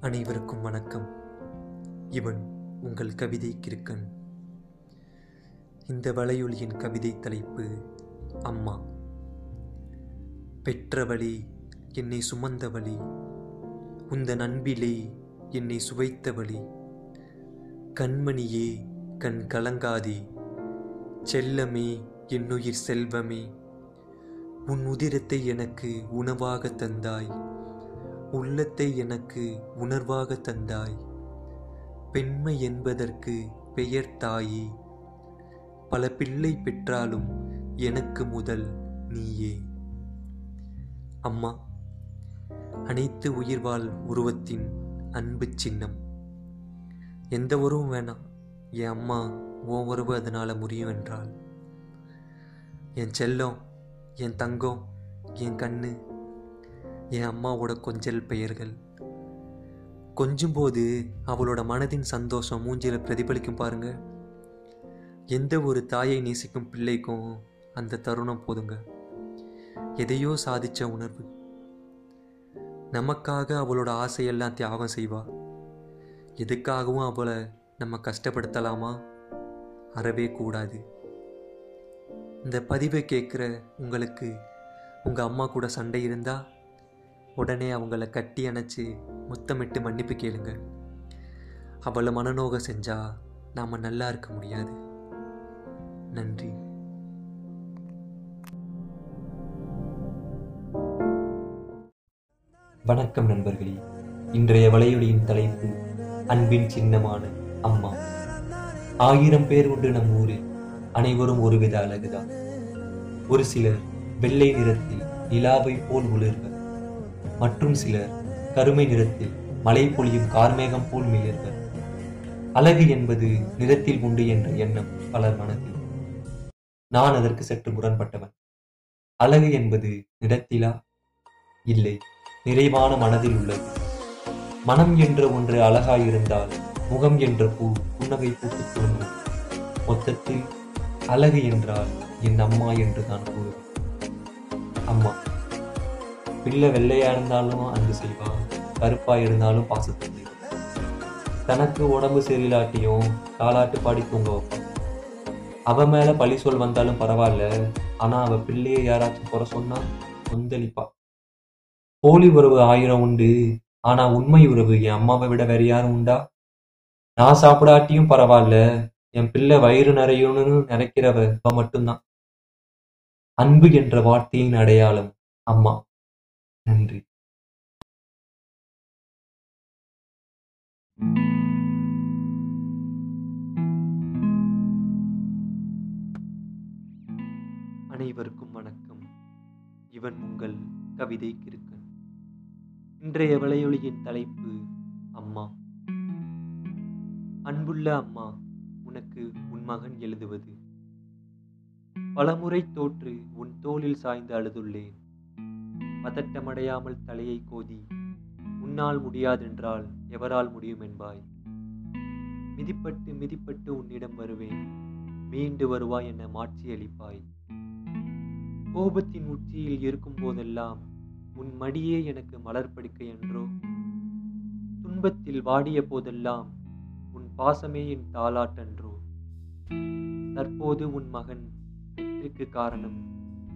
அனைவருக்கும் வணக்கம். இவன் உங்கள் கவிதை கிருக்கன் இந்த வலையொலியின் கவிதை தலைப்பு அம்மா. பெற்ற வழி என்னை சுமந்த வழி. உந்த நண்பிலே என்னை சுவைத்த வழி. கண்மணியே கண் கலங்காதே. செல்லமே என்னுயிர் செல்வமே. உன் உதிரத்தை எனக்கு உணவாக தந்தாய். உள்ளத்தை எனக்கு உணர்வாக தந்தாய். பெண்மை என்பதற்கு பெயர் தாயே. பல பிள்ளை பெற்றாலும் எனக்கு முதல் நீயே. அம்மா அனைத்து உயிர்வாழ் உருவத்தின் அன்பு சின்னம். எந்த உறவும் வேணாம். என் அம்மா ஓ உறவு அதனால் முடியும் என்றால் என் செல்லம் என் தங்கம் என் கண்ணு என் அம்மாவோட கொஞ்சல் பெயர்கள். கொஞ்சும்போது அவளோட மனதின் சந்தோஷம் மூஞ்சியில் பிரதிபலிக்கும் பாருங்க. எந்த ஒரு தாயை நேசிக்கும் பிள்ளைக்கும் அந்த தருணம் போதுங்க. எதையோ சாதிச்ச உணர்வு. நமக்காக அவளோட ஆசையெல்லாம் தியாகம் செய்வா. எதுக்காகவும் அவளை நம்ம கஷ்டப்படுத்தலாமா? அறவே கூடாது. இந்த பதிவை கேட்குற உங்களுக்கு உங்கள் அம்மா கூட சண்டை இருந்தால் உடனே அவங்கள கட்டி அணைச்சி முத்தமிட்டு மன்னிப்பு கேளுங்க. அவளை மனநோக செஞ்சா நாம் நல்லா இருக்க முடியாது. நன்றி. வணக்கம் நண்பர்களே. இன்றைய வலையொலியின் தலைப்பு அன்பின் சின்னமான அம்மா. ஆயிரம் பேர் உண்டு நம் ஊரில் அனைவரும் ஒருவித அழகுதான். ஒரு சிலர் வெள்ளை நிறத்தில் நிலாவை போல் ஒளிர்வர் மற்றும் சிலர் கருமை நிறத்தில் மழை பொழியும் கார்மேகம் போல் மிளிர்வர் அழகு என்பது நிறத்தில் உண்டு என்ற எண்ணம் பலர் மனதில். நான் அதற்கு சற்று முரண்பட்டவன். அழகு என்பது நிறத்திலா? இல்லை நிறைவான மனதில் உள்ளது. மனம் என்ற ஒன்று அழகாயிருந்தால் முகம் என்ற பூ புன்னகை பூத்து தோன்றும் மொத்தத்தில் அழகு என்றால் என் அம்மா என்று நான் கூறுவேன். அம்மா. பிள்ளை வெள்ளையா இருந்தாலும் அன்பு செய்வா கருப்பா இருந்தாலும் பாசத்தை தனக்கு உடம்பு சரியில்லாட்டியும் தாளாட்டு பாடி தூங்க வைப்பான். அவ மேல பழி சொல் வந்தாலும் பரவாயில்ல ஆனா அவ பிள்ளையை யாராச்சும் குறை சொன்னா கொந்தளிப்பா. போலி உறவு ஆயிரம் உண்டு ஆனா உண்மை உறவு என் அம்மாவை விட வேற யாரும் உண்டா? நான் சாப்பிடாட்டியும் பரவாயில்ல என் பிள்ளை வயிறு நிறையணும்னு நினைக்கிறவ அவ மட்டும்தான். அன்பு என்ற வார்த்தையின் அடையாளம் அம்மா. நன்றி. அனைவருக்கும் வணக்கம். இவன் உங்கள் கவிதை கிறுக்கன். இன்றைய விளையொலியின் தலைப்பு அம்மா. அன்புள்ள அம்மா உனக்கு உன் மகன் எழுதுவது. பலமுறை தோற்று உன் தோளில் சாய்ந்து அழுதுள்ளேன். பதட்டமடையாமல் தலையை கோதி உன்னால் முடியாதென்றால் எவரால் முடியும் என்பாய் மிதிப்பட்டு மிதிப்பட்டு உன்னிடம் வருவேன். மீண்டு வருவாய் என மாட்சி அளிப்பாய். கோபத்தின் உச்சியில் இருக்கும் போதெல்லாம் உன் மடியே எனக்கு மலர் படுக்கை என்றோ துன்பத்தில் வாடிய போதெல்லாம் உன் பாசமே என் தாளாட்டன்றோ? தற்போது உன் மகன் வெற்றிக்கு காரணம்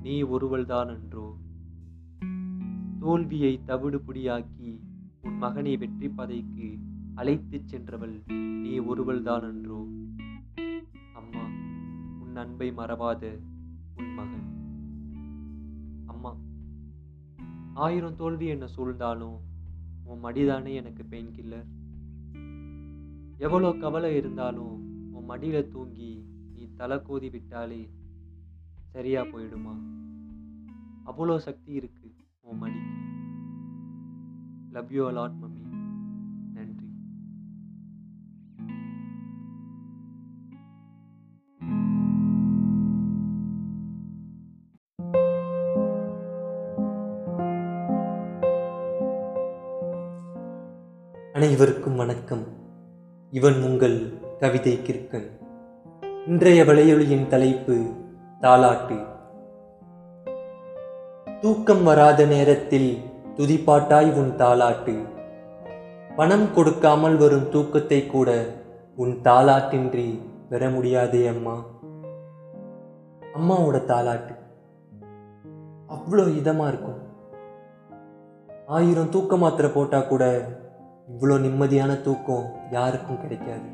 நீ ஒருவள்தான் என்றோ தோல்வியை தவிடுபுடியாக்கி உன் மகனை வெற்றி பதைக்கு அழைத்துச் சென்றவள் நீ ஒருவள்தான் என்றோ அம்மா உன் அன்பை மறவாத உன் மகன். அம்மா ஆயிரம் தோல்வி என்ன சூழ்ந்தாலும் உன் மடிதானே எனக்கு பெயின் கில்லர். எவ்வளோ கவலை இருந்தாலும் உன் மடியில தூங்கி நீ தலை கோதி விட்டாலே சரியா போயிடுமா? அவ்வளோ சக்தி இருக்கு. லவ் யூ அலாட் மம்மி நன்றி அனைவருக்கும் வணக்கம். இவன் உங்கள் கவிதை கிறுக்கன் இன்றைய வலையொலியின் தலைப்பு தாலாட்டு. தூக்கம் வராத நேரத்தில் துதிப்பாட்டாய் உன் தாலாட்டு பணம் கொடுக்காமல் வரும் தூக்கத்தை கூட உன் தாலாட்டின்றி பெற முடியாதே அம்மா. அம்மாவோட தாலாட்டு அவ்வளோ இதமா இருக்கும். ஆயிரம் தூக்க மாத்திரை போட்டா கூட இவ்வளோ நிம்மதியான தூக்கம் யாருக்கும் கிடைக்காது.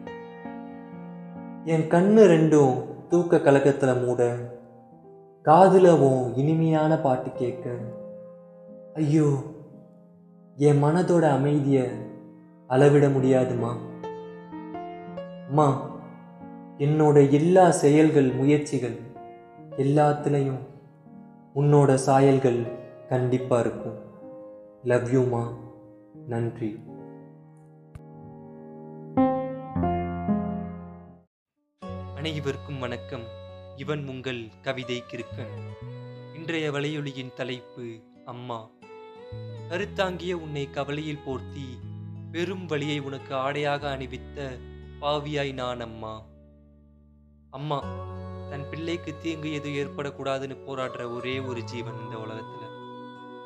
என் கண்ணு ரெண்டும் தூக்க கலக்கத்தில் மூட காதுல உன் இனிமையான பாட்டு கேட்க ஐயோ என் மனதோட அமைதியை அளவிட முடியாதுமா? அம்மா என்னோட எல்லா செயல்கள் முயற்சிகள் எல்லாத்துலேயும் உன்னோட சாயல்கள் கண்டிப்பாக இருக்கும். லவ் யூமா நன்றி. அனைவருக்கும் வணக்கம். இவன் உங்கள் கவிதை கிருக்கன் இன்றைய வலையொலியின் தலைப்பு அம்மா. கருத்தாங்கிய உன்னை கவலையில் போர்த்தி பெரும் வழியை உனக்கு ஆடையாக அணிவித்த பாவியாய் நான் அம்மா. அம்மா தன் பிள்ளைக்கு தீங்கு எது ஏற்படக்கூடாதுன்னு போராடுற ஒரே ஒரு ஜீவன் இந்த உலகத்துல.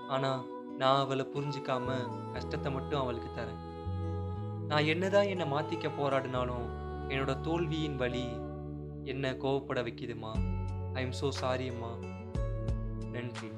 ஆனா நான் அவளை புரிஞ்சுக்காம கஷ்டத்தை மட்டும் அவளுக்கு தரேன். நான் என்னதான் என்னை மாத்திக்க போராடினாலும் என்னோட தோல்வியின் வழி என்ன கோவப்பட வைக்குதுமா ஐ எம் ஸோ சாரி அம்மா. நன்றி.